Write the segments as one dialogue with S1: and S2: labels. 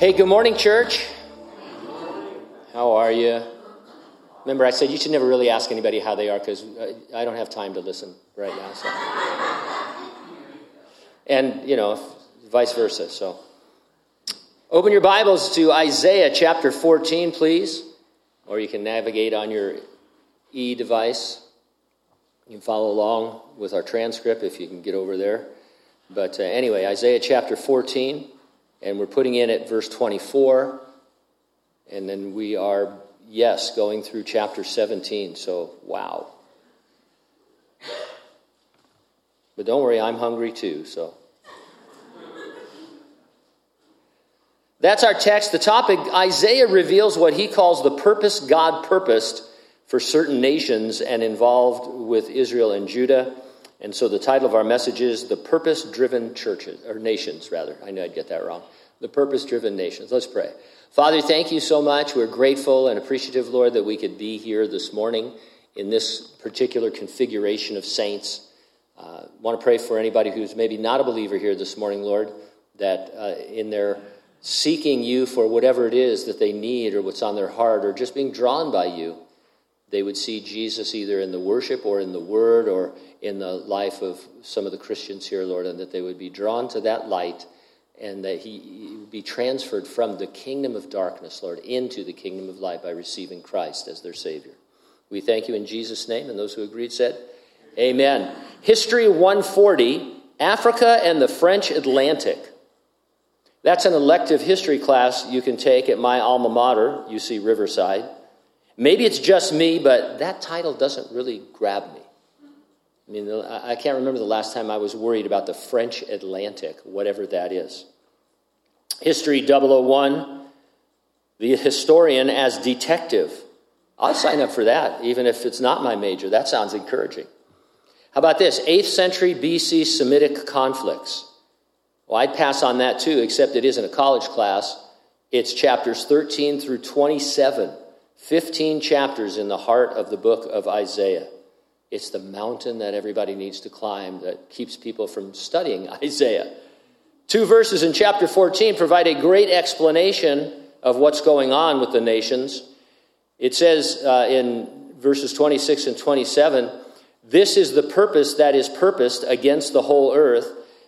S1: Hey, good morning, church. How are you? Remember, I said you should never really ask anybody how they are because I don't have time to listen right now. So. And, you know, vice versa. So, open your Bibles to Isaiah chapter 14, please. Or you can navigate on your e device. You can follow along with our transcript if you can get over there. But uh, anyway, Isaiah chapter 14. And we're putting in at verse 24. And then we are, yes, going through chapter 17. So, wow. But don't worry, I'm hungry too, so. That's our text. The topic Isaiah reveals what he calls the purpose God purposed for certain nations and involved with Israel and Judah. And so the title of our message is The Purpose Driven Churches, or Nations, rather. I knew I'd get that wrong. The Purpose Driven Nations. Let's pray. Father, thank you so much. We're grateful and appreciative, Lord, that we could be here this morning in this particular configuration of saints. Uh, want to pray for anybody who's maybe not a believer here this morning, Lord, that uh, in their seeking you for whatever it is that they need or what's on their heart or just being drawn by you, they would see Jesus either in the worship or in the word or in the life of some of the Christians here, Lord, and that they would be drawn to that light and that he, would be transferred from the kingdom of darkness, Lord, into the kingdom of light by receiving Christ as their Savior. We thank you in Jesus' name, and those who agreed said, Amen. History 140 Africa and the French Atlantic. That's an elective history class you can take at my alma mater, UC Riverside. Maybe it's just me, but that title doesn't really grab me. I mean, I can't remember the last time I was worried about the French Atlantic, whatever that is. History 001, the historian as detective. I'll sign up for that, even if it's not my major. That sounds encouraging. How about this? 8th century BC Semitic conflicts. Well, I'd pass on that too, except it isn't a college class. It's chapters 13 through 27. 15 chapters in the heart of the book of Isaiah. It's the mountain that everybody needs to climb that keeps people from studying Isaiah. Two verses in chapter 14 provide a great explanation of what's going on with the nations. It says uh, in verses 26 and 27 This is the purpose that is purposed against the whole earth.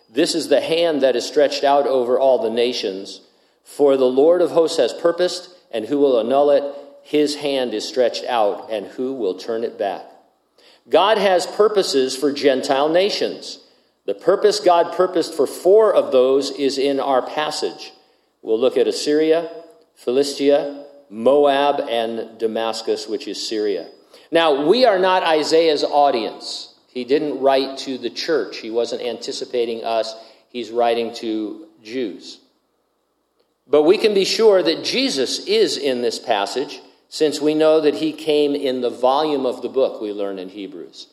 S1: This is the hand that is stretched out over all the nations. For the Lord of hosts has purposed, and who will annul it? his hand is stretched out, and who will turn it back? God has purposes for Gentile nations. The purpose God purposed for four of those is in our passage. We'll look at Assyria, Philistia, Moab, and Damascus, which is Syria. Now, we are not Isaiah's audience. He didn't write to the church, he wasn't anticipating us. He's writing to Jews. But we can be sure that Jesus is in this passage since we know that he came in the volume of the book we learn in Hebrews.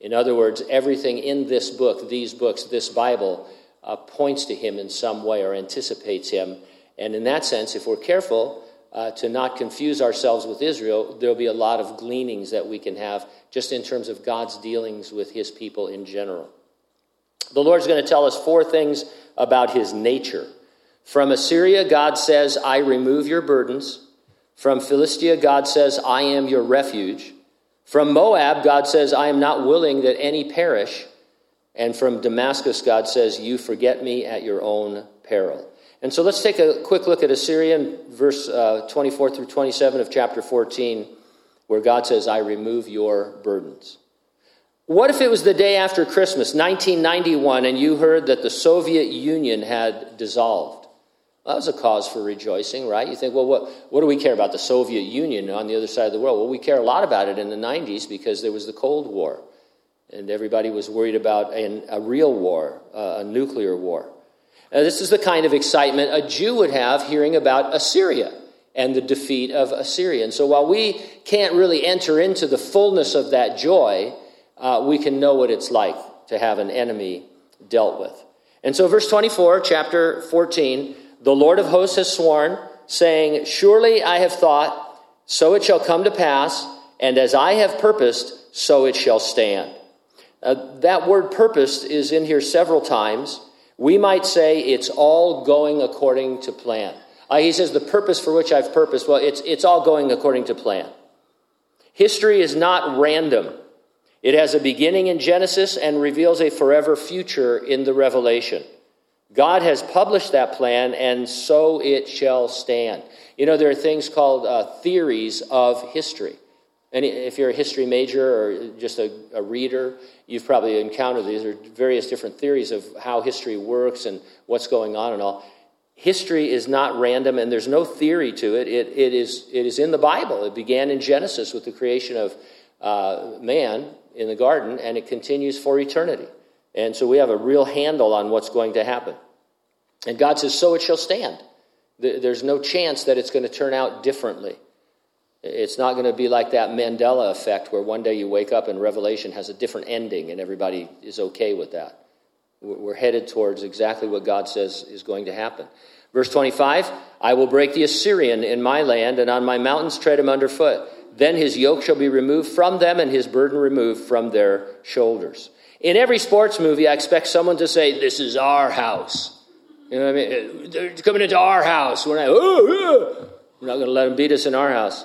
S1: In other words, everything in this book, these books, this Bible, uh, points to him in some way or anticipates him. And in that sense, if we're careful uh, to not confuse ourselves with Israel, there'll be a lot of gleanings that we can have just in terms of God's dealings with his people in general. The Lord's going to tell us four things about his nature. From Assyria, God says, I remove your burdens. From Philistia, God says, I am your refuge. From Moab, God says, I am not willing that any perish. And from Damascus, God says, You forget me at your own peril. And so let's take a quick look at Assyria verse uh, 24 through 27 of chapter 14, where God says, I remove your burdens. What if it was the day after Christmas, 1991, and you heard that the Soviet Union had dissolved? That was a cause for rejoicing, right? You think, well, what, what do we care about the Soviet Union on the other side of the world? Well, we care a lot about it in the 90s because there was the Cold War. And everybody was worried about an, a real war, uh, a nuclear war. Now, this is the kind of excitement a Jew would have hearing about Assyria and the defeat of Assyria. And so while we can't really enter into the fullness of that joy, uh, we can know what it's like to have an enemy dealt with. And so, verse 24, chapter 14 the Lord of hosts has sworn, saying, Surely I have thought, so it shall come to pass, and as I have purposed, so it shall stand. Uh, that word purposed is in here several times. We might say it's all going according to plan. Uh, he says, the purpose for which I've purposed, well, it's, it's all going according to plan. History is not random. It has a beginning in Genesis and reveals a forever future in the Revelation. God has published that plan, and so it shall stand. You know, there are things called uh, theories of history. And if you're a history major or just a, a, reader, you've probably encountered these. Are various different theories of how history works and what's going on and all. History is not random, and there's no theory to it. It, it, is, it is in the Bible. It began in Genesis with the creation of uh, man in the garden, and it continues for eternity. And so we have a real handle on what's going to happen. And God says, So it shall stand. There's no chance that it's going to turn out differently. It's not going to be like that Mandela effect where one day you wake up and Revelation has a different ending and everybody is okay with that. We're headed towards exactly what God says is going to happen. Verse 25 I will break the Assyrian in my land, and on my mountains tread him underfoot. Then his yoke shall be removed from them, and his burden removed from their shoulders. In every sports movie, I expect someone to say, This is our house. You know what I mean? They're coming into our house. We're not, oh, we're not going to let them beat us in our house.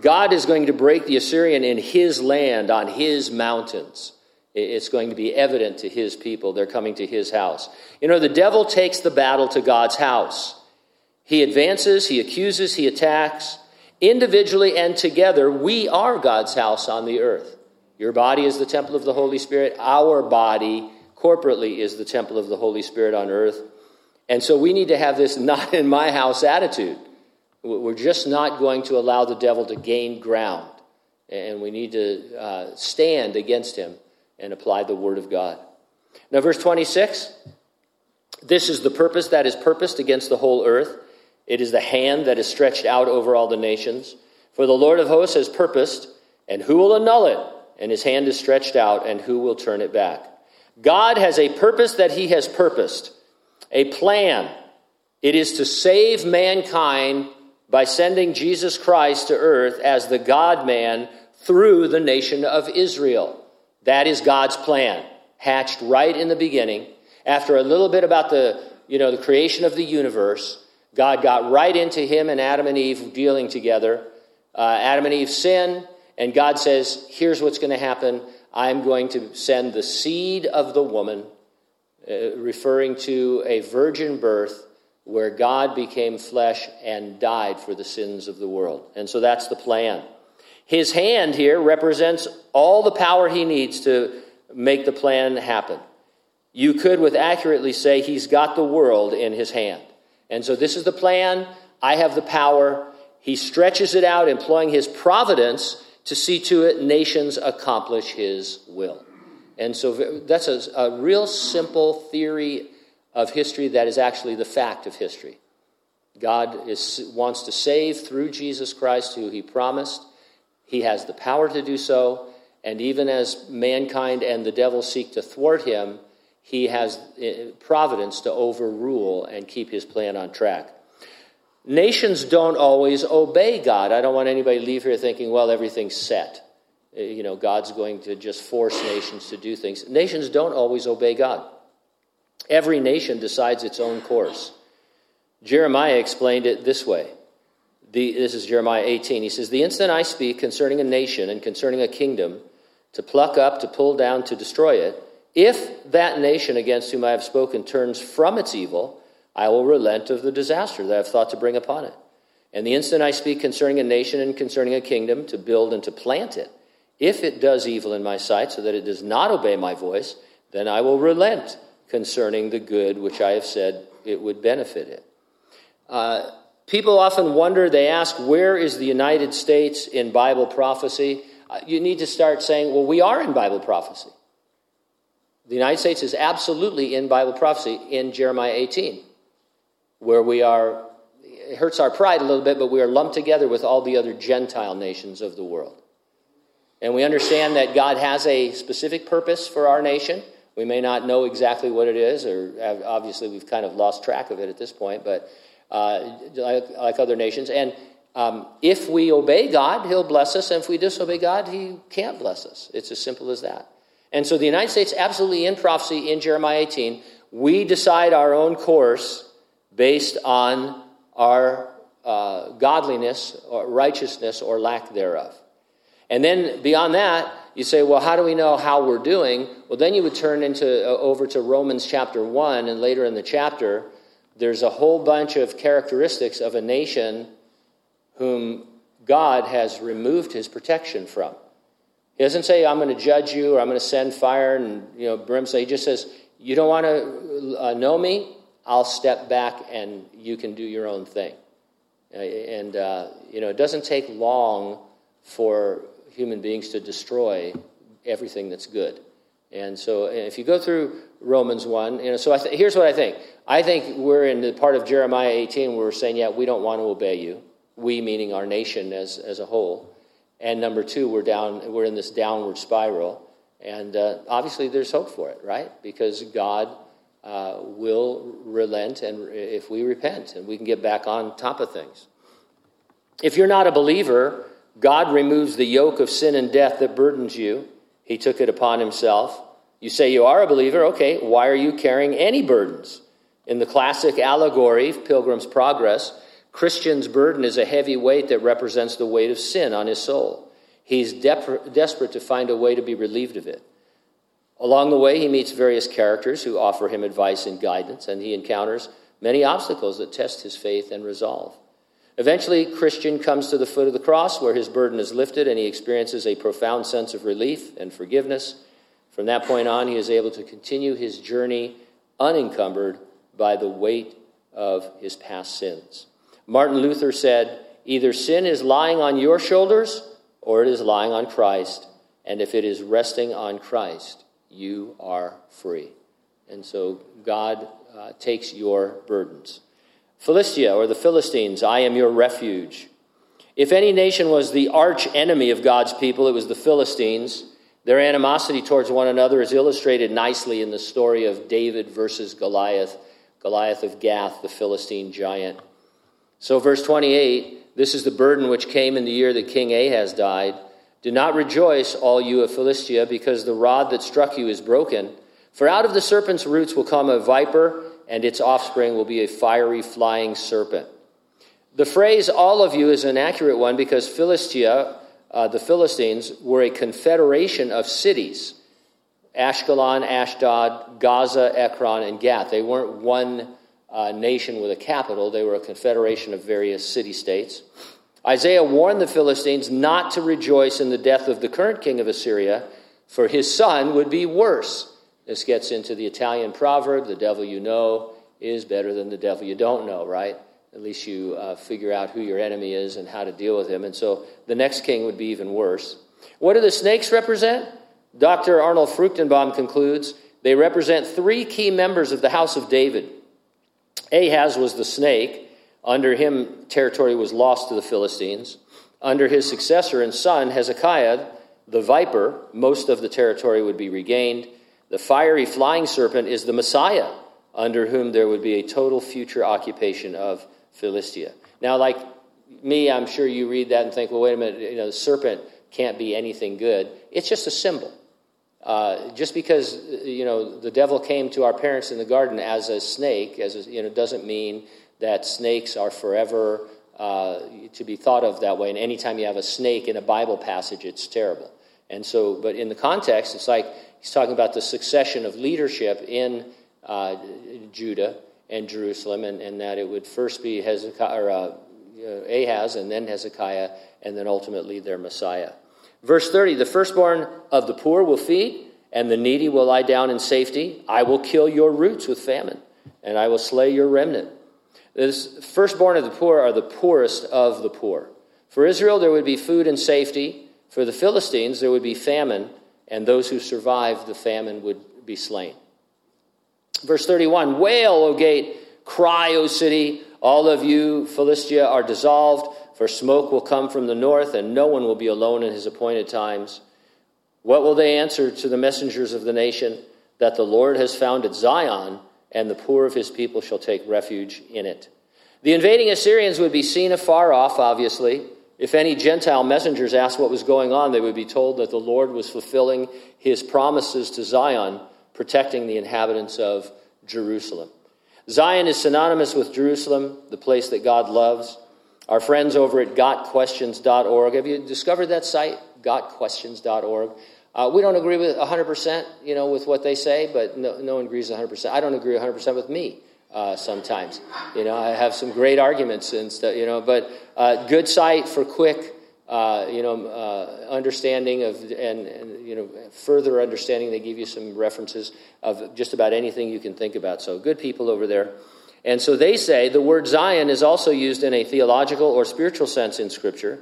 S1: God is going to break the Assyrian in his land, on his mountains. It's going to be evident to his people. They're coming to his house. You know, the devil takes the battle to God's house. He advances, he accuses, he attacks. Individually and together, we are God's house on the earth. Your body is the temple of the Holy Spirit. Our body corporately is the temple of the Holy Spirit on earth. And so we need to have this not in my house attitude. We're just not going to allow the devil to gain ground. And we need to uh, stand against him and apply the word of God. Now, verse 26 this is the purpose that is purposed against the whole earth. It is the hand that is stretched out over all the nations. For the Lord of hosts has purposed, and who will annul it? And his hand is stretched out, and who will turn it back? God has a purpose that he has purposed, a plan. It is to save mankind by sending Jesus Christ to earth as the God man through the nation of Israel. That is God's plan, hatched right in the beginning. After a little bit about the, you know, the creation of the universe, God got right into him and Adam and Eve dealing together. Uh, Adam and Eve sin, and God says, here's what's going to happen. I'm going to send the seed of the woman, uh, referring to a virgin birth where God became flesh and died for the sins of the world. And so that's the plan. His hand here represents all the power he needs to make the plan happen. You could, with accurately, say he's got the world in his hand. And so this is the plan. I have the power. He stretches it out, employing his providence to see to it nations accomplish his will. And so that's a, a, real simple theory of history that is actually the fact of history. God is, wants to save through Jesus Christ, who he promised. He has the power to do so. And even as mankind and the devil seek to thwart him, he has eh, providence to overrule and keep his plan on track. Nations don't always obey God. I don't want anybody to leave here thinking, well, everything's set. Uh, you know, God's going to just force nations to do things. Nations don't always obey God. Every nation decides its own course. Jeremiah explained it this way. The, this is Jeremiah 18. He says, The instant I speak concerning a nation and concerning a kingdom, to pluck up, to pull down, to destroy it, if that nation against whom I have spoken turns from its evil, I will relent of the disaster that I have thought to bring upon it. And the instant I speak concerning a nation and concerning a kingdom, to build and to plant it, if it does evil in my sight, so that it does not obey my voice, then I will relent concerning the good which I have said it would benefit it. Uh, people often wonder, they ask, where is the United States in Bible prophecy? Uh, you need to start saying, well, we are in Bible prophecy. The United States is absolutely in Bible prophecy in Jeremiah 18 where we are, it hurts our pride a little bit, but we are lumped together with all the other Gentile nations of the world. And we understand that God has a specific purpose for our nation. We may not know exactly what it is, or obviously we've kind of lost track of it at this point, but uh, like, like, other nations. And um, if we obey God, He'll bless us, and if we disobey God, He can't bless us. It's as simple as that. And so the United States, absolutely in prophecy in Jeremiah 18, we decide our own course based on our uh, godliness or righteousness or lack thereof. And then beyond that, you say, well, how do we know how we're doing? Well, then you would turn into uh, over to Romans chapter 1, and later in the chapter, there's a whole bunch of characteristics of a nation whom God has removed his protection from. He doesn't say, I'm going to judge you or I'm going to send fire and you know, brimstone. He just says, You don't want to uh, know me? I'll step back and you can do your own thing. Uh, and, uh, you know, it doesn't take long for human beings to destroy everything that's good. And so if you go through Romans 1, you know, so th- here's what I think. I think we're in the part of Jeremiah 18 where we're saying, yeah, we don't want to obey you. We, meaning our nation as, as a whole. And number two, we're down, we're in this downward spiral. And uh, obviously there's hope for it, right? Because God uh, will relent and if we repent and we can get back on top of things. If you're not a believer, God removes the yoke of sin and death that burdens you. He took it upon himself. You say you are a believer, okay, why are you carrying any burdens? In the classic allegory, Pilgrim's Progress, Christian's burden is a heavy weight that represents the weight of sin on his soul. He's dep- desperate to find a way to be relieved of it. Along the way, he meets various characters who offer him advice and guidance, and he encounters many obstacles that test his faith and resolve. Eventually, Christian comes to the foot of the cross where his burden is lifted and he experiences a profound sense of relief and forgiveness. From that point on, he is able to continue his journey unencumbered by the weight of his past sins. Martin Luther said, Either sin is lying on your shoulders or it is lying on Christ. And if it is resting on Christ, you are free. And so God uh, takes your burdens. Philistia, or the Philistines, I am your refuge. If any nation was the arch enemy of God's people, it was the Philistines. Their animosity towards one another is illustrated nicely in the story of David versus Goliath, Goliath of Gath, the Philistine giant. So, verse 28 this is the burden which came in the year that King Ahaz died. Do not rejoice, all you of Philistia, because the rod that struck you is broken. For out of the serpent's roots will come a viper and its offspring will be a fiery flying serpent. The phrase all of you is an accurate one because Philistia, uh, the Philistines, were a confederation of cities Ashkelon, Ashdod, Gaza, Ekron, and Gath. They weren't one uh, nation with a capital, they were a confederation of various city states. Isaiah warned the Philistines not to rejoice in the death of the current king of Assyria, for his son would be worse. This gets into the Italian proverb the devil you know is better than the devil you don't know, right? At least you uh, figure out who your enemy is and how to deal with him. And so the next king would be even worse. What do the snakes represent? Dr. Arnold Fruchtenbaum concludes they represent three key members of the house of David. Ahaz was the snake. Under him, territory was lost to the Philistines. Under his successor and son, Hezekiah, the viper, most of the territory would be regained. The fiery flying serpent is the Messiah, under whom there would be a total future occupation of Philistia. Now, like me, I'm sure you read that and think, well, wait a minute, you know, the serpent can't be anything good. It's just a symbol. Uh, just because you know the devil came to our parents in the garden as a snake, as a, you know, doesn't mean that snakes are forever uh, to be thought of that way. And anytime you have a snake in a Bible passage, it's terrible. And so, but in the context, it's like He's talking about the succession of leadership in uh, Judah and Jerusalem, and, and, that it would first be Hezekiah, or, uh, Ahaz, and then Hezekiah, and then ultimately their Messiah. Verse 30 The firstborn of the poor will feed, and the needy will lie down in safety. I will kill your roots with famine, and I will slay your remnant. This firstborn of the poor are the poorest of the poor. For Israel, there would be food and safety. For the Philistines, there would be famine and those who survived the famine would be slain. Verse 31 Wail, O gate, cry, O city, all of you, Philistia, are dissolved, for smoke will come from the north, and no one will be alone in his appointed times. What will they answer to the messengers of the nation? That the Lord has founded Zion, and the poor of his people shall take refuge in it. The invading Assyrians would be seen afar off, obviously. If any Gentile messengers asked what was going on, they would be told that the Lord was fulfilling his promises to Zion, protecting the inhabitants of Jerusalem. Zion is synonymous with Jerusalem, the place that God loves. Our friends over at gotquestions.org, have you discovered that site? Gotquestions.org. Uh, we don't agree with 100%, you know, with what they say, but no, no one agrees 100%. I don't agree 100% with me uh, sometimes. You know, I have some great arguments and stuff, you know, but uh, good site for quick, uh, you know, uh, understanding of, and, and, you know, further understanding. They give you some references of just about anything you can think about. So good people over there. And so they say the word Zion is also used in a theological or spiritual sense in Scripture.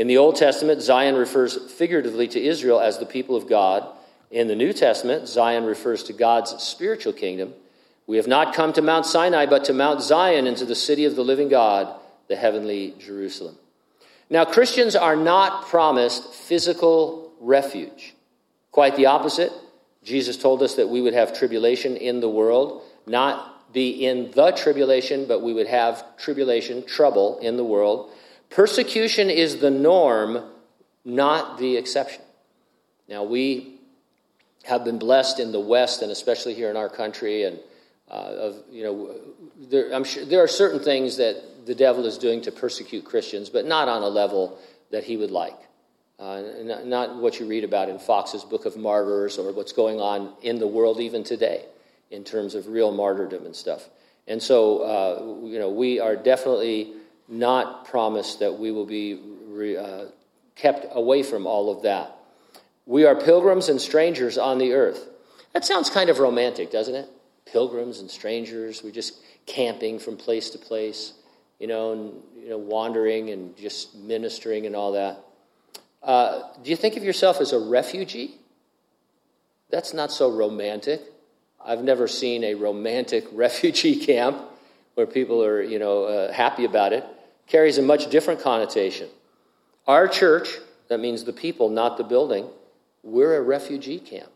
S1: In the Old Testament, Zion refers figuratively to Israel as the people of God. In the New Testament, Zion refers to God's spiritual kingdom. We have not come to Mount Sinai, but to Mount Zion and to the city of the living God, the heavenly Jerusalem. Now, Christians are not promised physical refuge. Quite the opposite. Jesus told us that we would have tribulation in the world, not be in the tribulation, but we would have tribulation, trouble in the world. Persecution is the norm, not the exception. Now, we have been blessed in the West, and especially here in our country, and uh, of you know, there, I'm sure there are certain things that the devil is doing to persecute Christians, but not on a level that he would like. Uh, not, not, what you read about in Fox's Book of Martyrs or what's going on in the world even today in terms of real martyrdom and stuff. And so, uh, you know, we are definitely not promised that we will be re, uh, kept away from all of that. We are pilgrims and strangers on the earth. That sounds kind of romantic, doesn't it? Pilgrims and strangers. We're just camping from place to place, you know, and you know, wandering and just ministering and all that. Uh, do you think of yourself as a refugee? That's not so romantic. I've never seen a romantic refugee camp where people are, you know, uh, happy about it carries a much different connotation. Our church, that means the people, not the building, we're a refugee camp.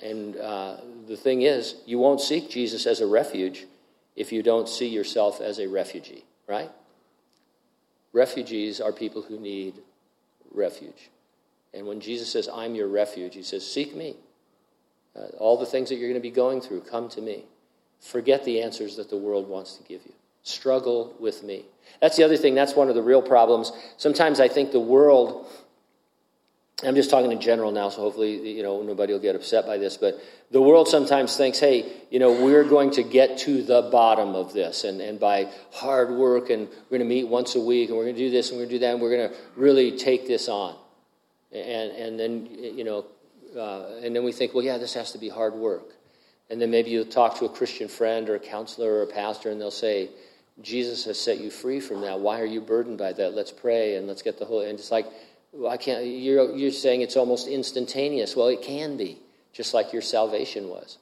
S1: And uh, the thing is, you won't seek Jesus as a refuge if you don't see yourself as a refugee, right? Refugees are people who need refuge. And when Jesus says, I'm your refuge, he says, Seek me. Uh, all the things that you're going to be going through, come to me. Forget the answers that the world wants to give you. Struggle with me. That's the other thing. That's one of the real problems. Sometimes I think the world, I'm just talking in general now, so hopefully, you know, nobody will get upset by this, but the world sometimes thinks, hey, you know, we're going to get to the bottom of this, and, and by hard work, and we're going to meet once a week, and we're going to do this, and we're going to do that, and we're going to really take this on. And, and then, you know, uh, and then we think, well, yeah, this has to be hard work. And then maybe you'll talk to a Christian friend or a counselor or a pastor, and they'll say, Jesus has set you free from that. Why are you burdened by that? Let's pray and let's get the whole. And it's like, I can't. You're, you're saying it's almost instantaneous. Well, it can be, just like your salvation was.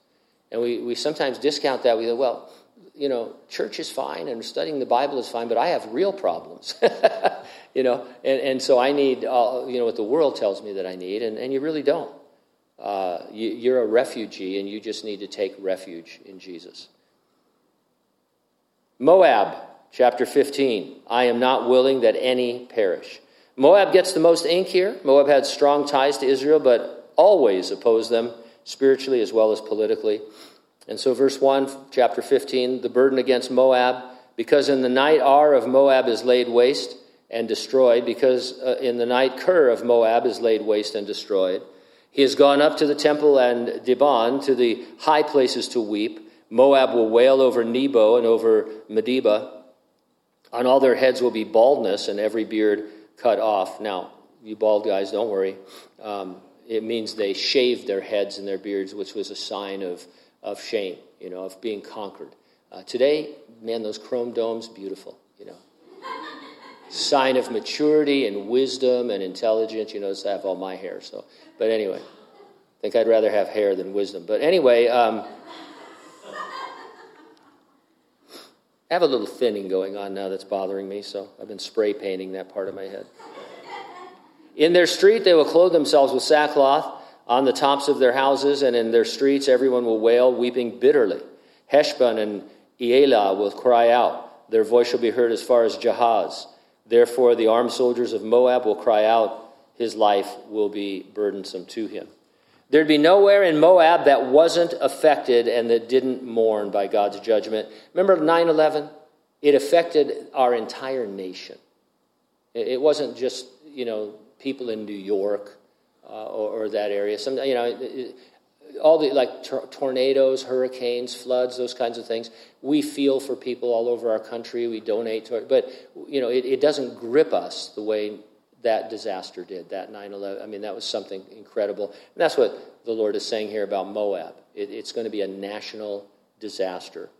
S1: And we, we sometimes discount that. We go, well, you know, church is fine and studying the Bible is fine, but I have real problems. you know, and, and so I need, all, you know, what the world tells me that I need, and, and you really don't. Uh, you, you're a refugee, and you just need to take refuge in Jesus. Moab, chapter 15. I am not willing that any perish. Moab gets the most ink here. Moab had strong ties to Israel, but always opposed them spiritually as well as politically. And so, verse 1, chapter 15 the burden against Moab, because in the night Ar of Moab is laid waste and destroyed, because uh, in the night Kir of Moab is laid waste and destroyed. He has gone up to the temple and Dibon, to the high places to weep. Moab will wail over Nebo and over Medeba. On all their heads will be baldness and every beard cut off. Now, you bald guys, don't worry. Um, it means they shaved their heads and their beards, which was a sign of, of shame, you know, of being conquered. Uh, today, man, those chrome domes, beautiful, you know. Sign of maturity and wisdom and intelligence. You notice I have all my hair, so. But anyway, I think I'd rather have hair than wisdom. But anyway, um, I have a little thinning going on now that's bothering me, so I've been spray painting that part of my head. In their street, they will clothe themselves with sackcloth. On the tops of their houses and in their streets, everyone will wail, weeping bitterly. Heshbon and Elah will cry out. Their voice shall be heard as far as Jahaz. Therefore, the armed soldiers of Moab will cry out. His life will be burdensome to him. There'd be nowhere in Moab that wasn't affected and that didn't mourn by God's judgment. Remember 9 11? It affected our entire nation. It wasn't just, you know, people in New York uh, or, or, that area. Some, you know, all the like tornadoes, hurricanes, floods, those kinds of things. We feel for people all over our country. We donate to it, but you know, it, it doesn't grip us the way that disaster did. That 9/11. I mean, that was something incredible. And that's what the Lord is saying here about Moab. It, it's going to be a national disaster.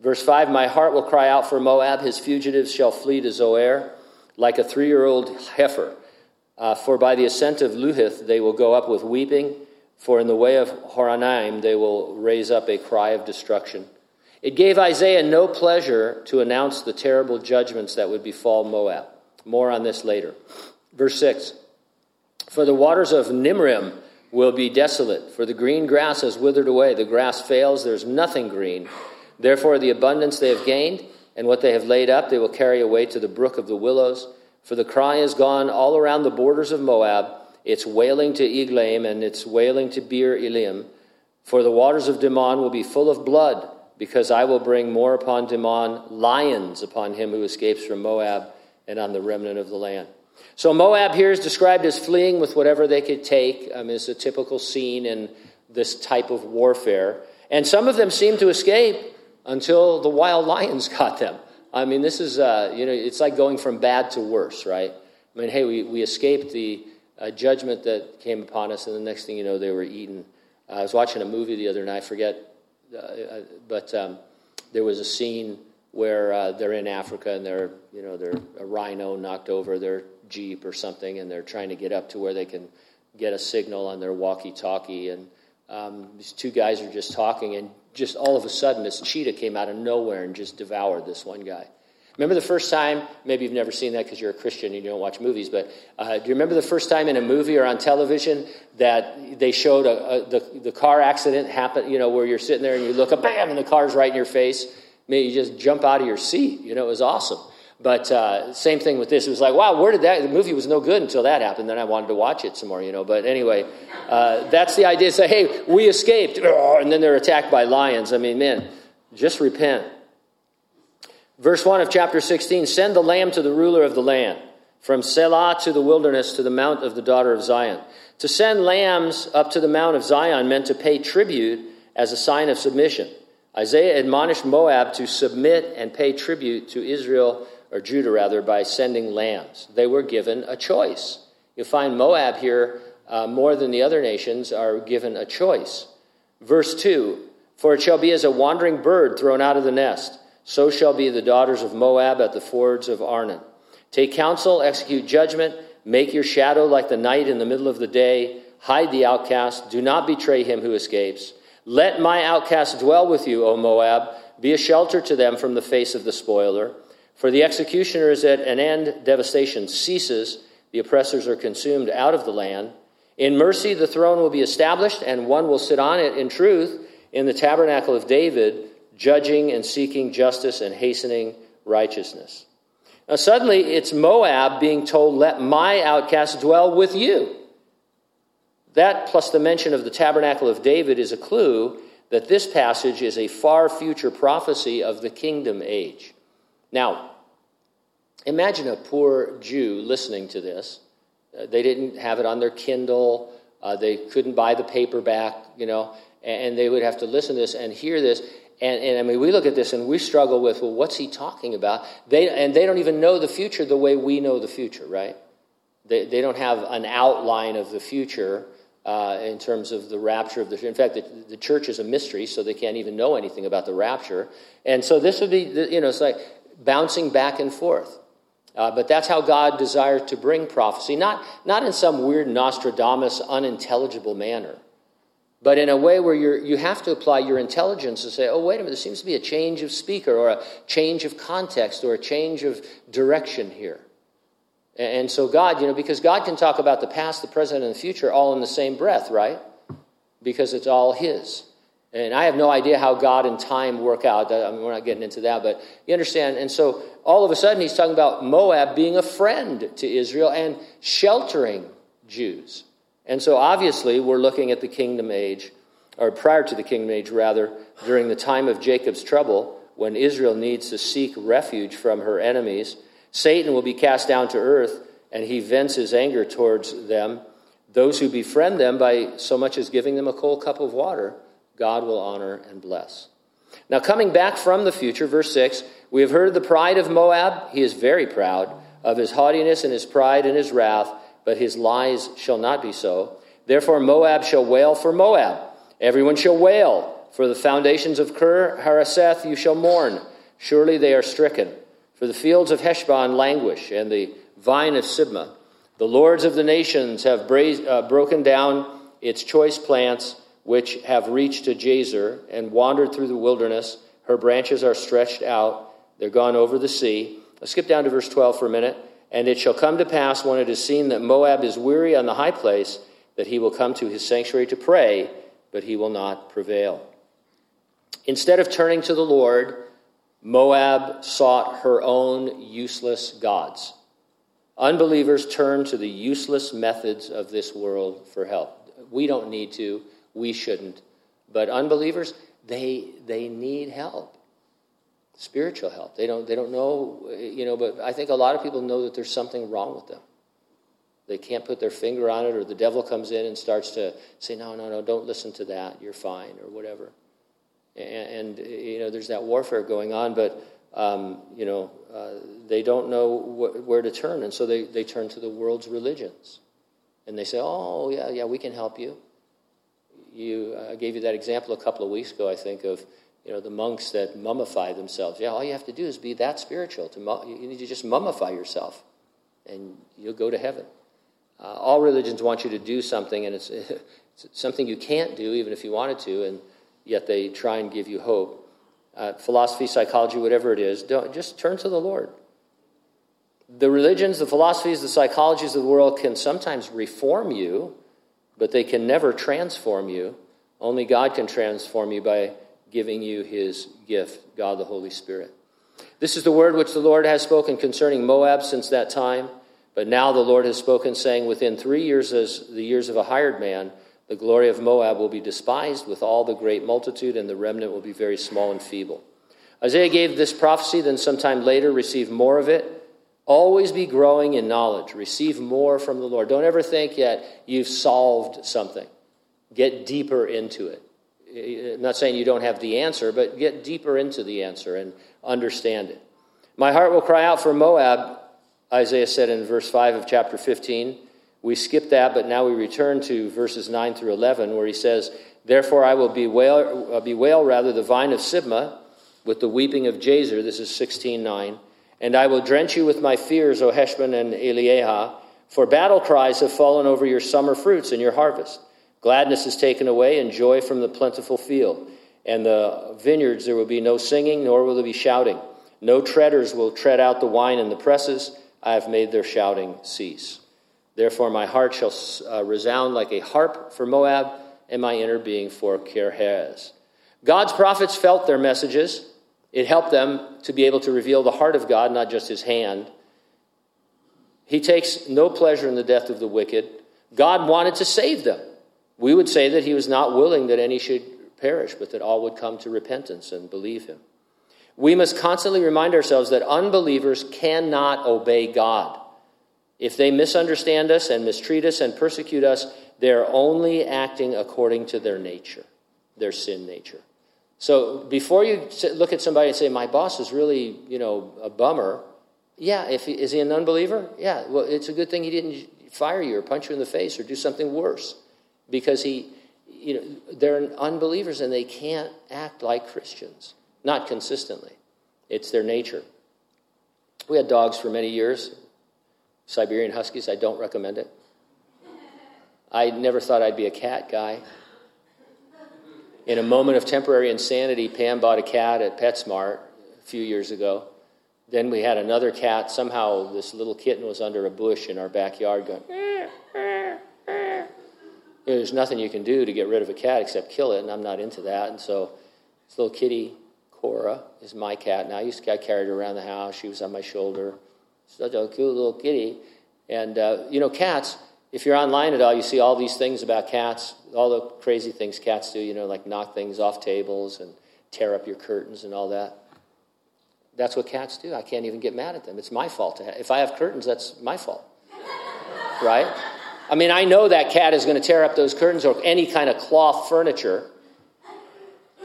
S1: Verse 5 My heart will cry out for Moab, his fugitives shall flee to Zoar like a three year old heifer. Uh, for by the ascent of Luhith they will go up with weeping, for in the way of Horonaim they will raise up a cry of destruction. It gave Isaiah no pleasure to announce the terrible judgments that would befall Moab. More on this later. Verse 6 For the waters of Nimrim will be desolate, for the green grass has withered away. The grass fails, there's nothing green. Therefore, the abundance they have gained and what they have laid up they will carry away to the brook of the willows. For the cry is gone all around the borders of Moab. It's wailing to Eglaim and it's wailing to Beer Elim. For the waters of Dimon will be full of blood, because I will bring more upon Dimon, lions upon him who escapes from Moab and on the remnant of the land. So Moab here is described as fleeing with whatever they could take. I mean, it's a typical scene in this type of warfare. And some of them seem to escape until the wild lions got them. I mean, this is, uh, you know, it's like going from bad to worse, right? I mean, hey, we, we escaped the uh, judgment that came upon us, and the next thing you know, they were eaten. Uh, I was watching a movie the other night, I forget, uh, uh, but um, there was a scene where uh, they're in Africa and they're, you know, they're a rhino knocked over their jeep or something, and they're trying to get up to where they can get a signal on their walkie-talkie, and um, these two guys are just talking, and just all of a sudden, this cheetah came out of nowhere and just devoured this one guy. Remember the first time? Maybe you've never seen that because you're a Christian and you don't watch movies. But uh, do you remember the first time in a movie or on television that they showed a, a, the the car accident happen? You know, where you're sitting there and you look up, bam, and the car's right in your face. Maybe you just jump out of your seat. You know, it was awesome. But uh, same thing with this. It was like, wow, where did that? The movie was no good until that happened. Then I wanted to watch it some more, you know. But anyway, uh, that's the idea. Say, hey, we escaped, and then they're attacked by lions. I mean, man, just repent. Verse 1 of chapter 16 Send the lamb to the ruler of the land, from Sela to the wilderness to the mount of the daughter of Zion. To send lambs up to the mount of Zion meant to pay tribute as a sign of submission. Isaiah admonished Moab to submit and pay tribute to Israel or Judah rather, by sending lambs. They were given a choice. You'll find Moab here, uh, more than the other nations, are given a choice. Verse 2 For it shall be as a wandering bird thrown out of the nest, so shall be the daughters of Moab at the fords of Arnon. Take counsel, execute judgment, make your shadow like the night in the middle of the day, hide the outcast, do not betray him who escapes. Let my outcasts dwell with you, O Moab, be a shelter to them from the face of the spoiler. For the executioner is at an end, devastation ceases, the oppressors are consumed out of the land. In mercy, the throne will be established, and one will sit on it in truth in the tabernacle of David, judging and seeking justice and hastening righteousness. Now, suddenly, it's Moab being told, Let my outcasts dwell with you. That, plus the mention of the tabernacle of David, is a clue that this passage is a far future prophecy of the kingdom age. Now, imagine a poor Jew listening to this. Uh, they didn't have it on their Kindle. Uh, they couldn't buy the paperback, you know, and, and, they would have to listen to this and hear this. And, and I mean, we look at this and we struggle with, well, what's he talking about? They, and they don't even know the future the way we know the future, right? They, they don't have an outline of the future uh, in terms of the rapture of the. In fact, the, the, church is a mystery, so they can't even know anything about the rapture. And so this would be, you know, it's like bouncing back and forth. Uh, but that's how God desired to bring prophecy, not, not in some weird Nostradamus, unintelligible manner, but in a way where you you have to apply your intelligence to say, oh, wait a minute, there seems to be a change of speaker or a change of context or a change of direction here. And, so, God, you know, because God can talk about the past, the present, and the future all in the same breath, right? Because it's all His. And I have no idea how God and time work out. I mean, we're not getting into that, but you understand. And so all of a sudden, he's talking about Moab being a friend to Israel and sheltering Jews. And so obviously, we're looking at the kingdom age, or prior to the kingdom age, rather, during the time of Jacob's trouble, when Israel needs to seek refuge from her enemies. Satan will be cast down to earth, and he vents his anger towards them. Those who befriend them by so much as giving them a cold cup of water, God will honor and bless. Now, coming back from the future, verse 6, we have heard the pride of Moab. He is very proud of his haughtiness and his pride and his wrath, but his lies shall not be so. Therefore, Moab shall wail for Moab. Everyone shall wail. For the foundations of Kir Hareseth you shall mourn. Surely they are stricken. For the fields of Heshbon languish, and the vine of Sibmah. The lords of the nations have bra- uh, broken down its choice plants which have reached to Jazer and wandered through the wilderness. Her branches are stretched out, they're gone over the sea. Let's skip down to verse 12 for a minute. And it shall come to pass when it is seen that Moab is weary on the high place, that he will come to his sanctuary to pray, but he will not prevail. Instead of turning to the Lord, Moab sought her own useless gods. Unbelievers turn to the useless methods of this world for help. We don't need to we shouldn't. But unbelievers, they, they need help, spiritual help. They don't, they don't know, you know, but I think a lot of people know that there's something wrong with them. They can't put their finger on it, or the devil comes in and starts to say, no, no, no, don't listen to that. You're fine, or whatever. And, and you know, there's that warfare going on, but, um, you know, uh, they don't know wh- where to turn, and so they, they turn to the world's religions. And they say, oh, yeah, yeah, we can help you you, I gave you that example a couple of weeks ago, I think, of you know the monks that mummify themselves. Yeah, all you have to do is be that spiritual. To you need to just mummify yourself, and you'll go to heaven. Uh, all religions want you to do something, and it's, it's, something you can't do, even if you wanted to, and yet they try and give you hope. Uh, philosophy, psychology, whatever it is, don't, just turn to the Lord. The religions, the philosophies, the psychologies of the world can sometimes reform you but they can never transform you. Only God can transform you by giving you his gift, God the Holy Spirit. This is the word which the Lord has spoken concerning Moab since that time. But now the Lord has spoken, saying, Within three years, as the years of a hired man, the glory of Moab will be despised with all the great multitude, and the remnant will be very small and feeble. Isaiah gave this prophecy, then sometime later received more of it. Always be growing in knowledge. Receive more from the Lord. Don't ever think yet you've solved something. Get deeper into it. I'm not saying you don't have the answer, but get deeper into the answer and understand it. My heart will cry out for Moab, Isaiah said in verse 5 of chapter 15. We skipped that, but now we return to verses 9 through 11, where he says, Therefore I will bewail, uh, bewail rather the vine of Sibmah with the weeping of Jazer. This is 16.9. And I will drench you with my fears, O Heshbon and Elealeh, for battle cries have fallen over your summer fruits and your harvest. Gladness is taken away, and joy from the plentiful field. And the vineyards there will be no singing, nor will there be shouting. No treaders will tread out the wine in the presses. I have made their shouting cease. Therefore, my heart shall uh, resound like a harp for Moab, and my inner being for Kirhaz. God's prophets felt their messages. It helped them to be able to reveal the heart of God, not just his hand. He takes no pleasure in the death of the wicked. God wanted to save them. We would say that he was not willing that any should perish, but that all would come to repentance and believe him. We must constantly remind ourselves that unbelievers cannot obey God. If they misunderstand us and mistreat us and persecute us, they're only acting according to their nature, their sin nature. So before you look at somebody and say, my boss is really, you know, a bummer, yeah, if he, is he an unbeliever? Yeah, well, it's a good thing he didn't fire you or punch you in the face or do something worse because he, you know, they're unbelievers and they can't act like Christians, not consistently. It's their nature. We had dogs for many years, Siberian Huskies. I don't recommend it. I never thought I'd be a cat guy. In a moment of temporary insanity, Pam bought a cat at PetSmart a few years ago. Then we had another cat. Somehow, this little kitten was under a bush in our backyard going, There's nothing you can do to get rid of a cat except kill it, and I'm not into that. And so, this little kitty, Cora, is my cat. Now, I used to get carried around the house. She was on my shoulder. Such a cute little kitty. And, uh, you know, cats, if you're online at all, you see all these things about cats, all the crazy things cats do, you know, like knock things off tables and tear up your curtains and all that. That's what cats do. I can't even get mad at them. It's my fault. If I have curtains, that's my fault. Right? I mean, I know that cat is going to tear up those curtains or any kind of cloth furniture.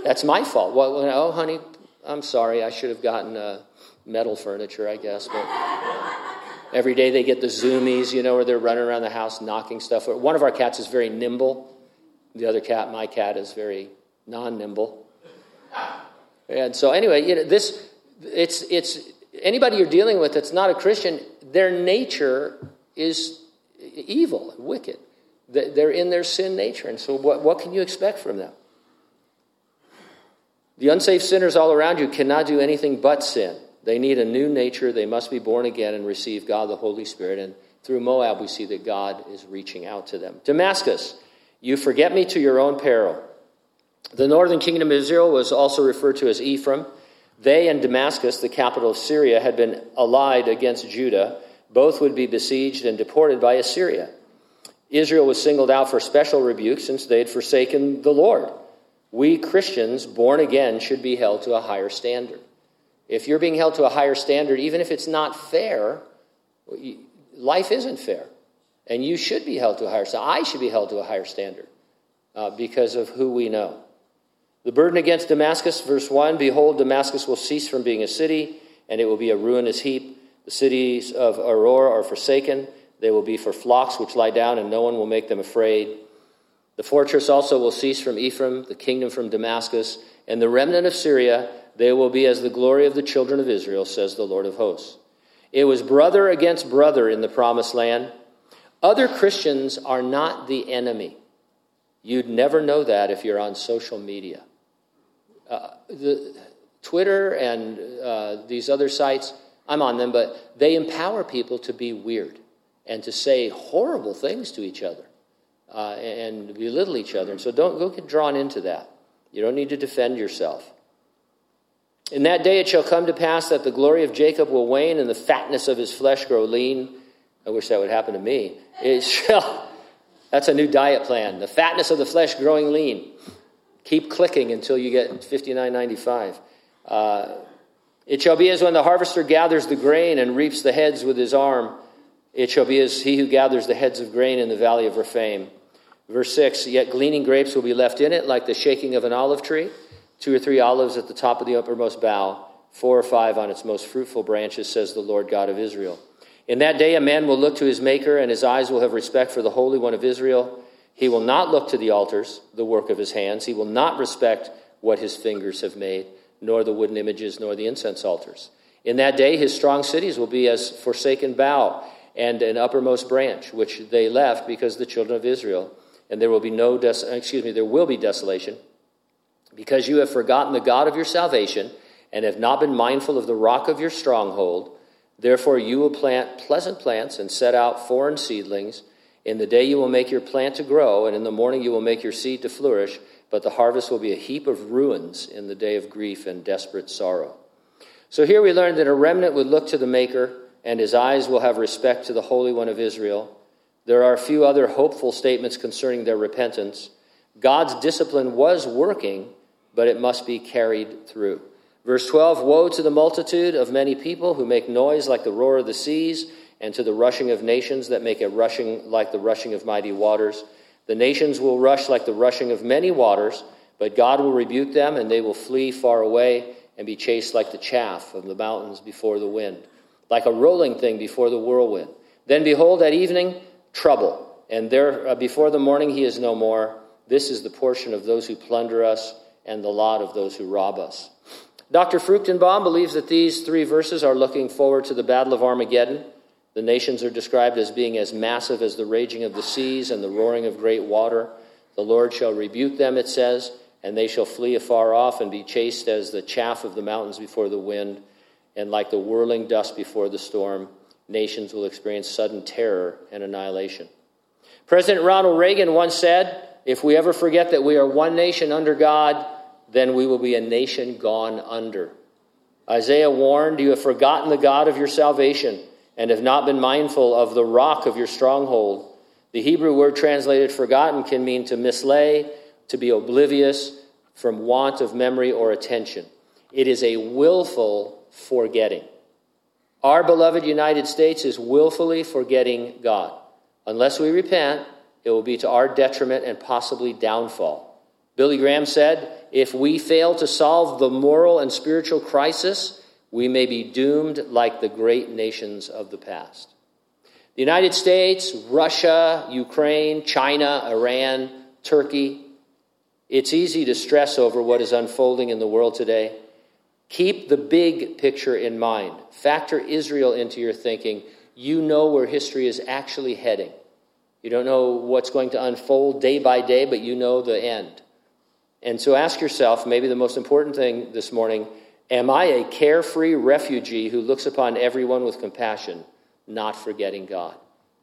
S1: That's my fault. Well, oh, honey, I'm sorry. I should have gotten uh, metal furniture, I guess. But Every day they get the zoomies, you know, where they're running around the house knocking stuff. One of our cats is very nimble. The other cat, my cat, is very non-nimble. And so, anyway, you know, this it's it's anybody you're dealing with that's not a Christian. Their nature is evil, wicked. They're in their sin nature, and so what, what can you expect from them? The unsafe sinners all around you cannot do anything but sin. They need a new nature. They must be born again and receive God the Holy Spirit. And through Moab, we see that God is reaching out to them. Damascus, you forget me to your own peril. The northern kingdom of Israel was also referred to as Ephraim. They and Damascus, the capital of Syria, had been allied against Judah. Both would be besieged and deported by Assyria. Israel was singled out for special rebuke since they had forsaken the Lord. We Christians, born again, should be held to a higher standard. If you're being held to a higher standard, even if it's not fair, life isn't fair. And you should be held to a higher standard. I should be held to a higher standard uh, because of who we know. The burden against Damascus, verse 1 Behold, Damascus will cease from being a city, and it will be a ruinous heap. The cities of Aroer are forsaken. They will be for flocks which lie down, and no one will make them afraid. The fortress also will cease from Ephraim, the kingdom from Damascus, and the remnant of Syria they will be as the glory of the children of Israel, says the Lord of hosts. It was brother against brother in the promised land. Other Christians are not the enemy. You'd never know that if you're on social media. Uh, the, Twitter and uh, these other sites, I'm on them, but they empower people to be weird and to say horrible things to each other uh, and belittle each other. And so don't go get drawn into that. You don't need to defend yourself. In that day it shall come to pass that the glory of Jacob will wane and the fatness of his flesh grow lean. I wish that would happen to me. It shall. That's a new diet plan. The fatness of the flesh growing lean. Keep clicking until you get 59.95. Uh, it shall be as when the harvester gathers the grain and reaps the heads with his arm. It shall be as he who gathers the heads of grain in the valley of Rephaim. Verse 6 Yet gleaning grapes will be left in it, like the shaking of an olive tree two or three olives at the top of the uppermost bough, four or five on its most fruitful branches, says the Lord God of Israel. In that day, a man will look to his Maker, and his eyes will have respect for the Holy One of Israel. He will not look to the altars, the work of his hands. He will not respect what his fingers have made, nor the wooden images, nor the incense altars. In that day, his strong cities will be as forsaken bough and an uppermost branch, which they left because the children of Israel. And there will be no, des- excuse me, there will be desolation because you have forgotten the God of your salvation and have not been mindful of the rock of your stronghold. Therefore, you will plant pleasant plants and set out foreign seedlings. In the day you will make your plant to grow, and in the morning you will make your seed to flourish, but the harvest will be a heap of ruins in the day of grief and desperate sorrow. So here we learn that a remnant would look to the Maker, and his eyes will have respect to the Holy One of Israel. There are a few other hopeful statements concerning their repentance. God's discipline was working but it must be carried through. Verse 12 Woe to the multitude of many people who make noise like the roar of the seas, and to the rushing of nations that make a rushing like the rushing of mighty waters. The nations will rush like the rushing of many waters, but God will rebuke them, and they will flee far away and be chased like the chaff of the mountains before the wind, like a rolling thing before the whirlwind. Then behold, at evening, trouble, and there uh, before the morning he is no more. This is the portion of those who plunder us and the lot of those who rob us. Dr. Fruchtenbaum believes that these three verses are looking forward to the Battle of Armageddon. The nations are described as being as massive as the raging of the seas and the roaring of great water. The Lord shall rebuke them, it says, and they shall flee afar off and be chased as the chaff of the mountains before the wind, and like the whirling dust before the storm, nations will experience sudden terror and annihilation. President Ronald Reagan once said, if we ever forget that we are one nation under God, then we will be a nation gone under. Isaiah warned, You have forgotten the God of your salvation and have not been mindful of the rock of your stronghold. The Hebrew word translated forgotten can mean to mislay, to be oblivious from want of memory or attention. It is a willful forgetting. Our beloved United States is willfully forgetting God. Unless we repent, it will be to our detriment and possibly downfall. Billy Graham said, If we fail to solve the moral and spiritual crisis, we may be doomed like the great nations of the past. The United States, Russia, Ukraine, China, Iran, Turkey. It's easy to stress over what is unfolding in the world today. Keep the big picture in mind. Factor Israel into your thinking. You know where history is actually heading. You don't know what's going to unfold day by day, but you know the end. And so ask yourself maybe the most important thing this morning Am I a carefree refugee who looks upon everyone with compassion, not forgetting God?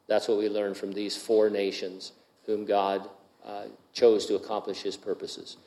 S1: That's what we learn from these four nations whom God uh, chose to accomplish his purposes.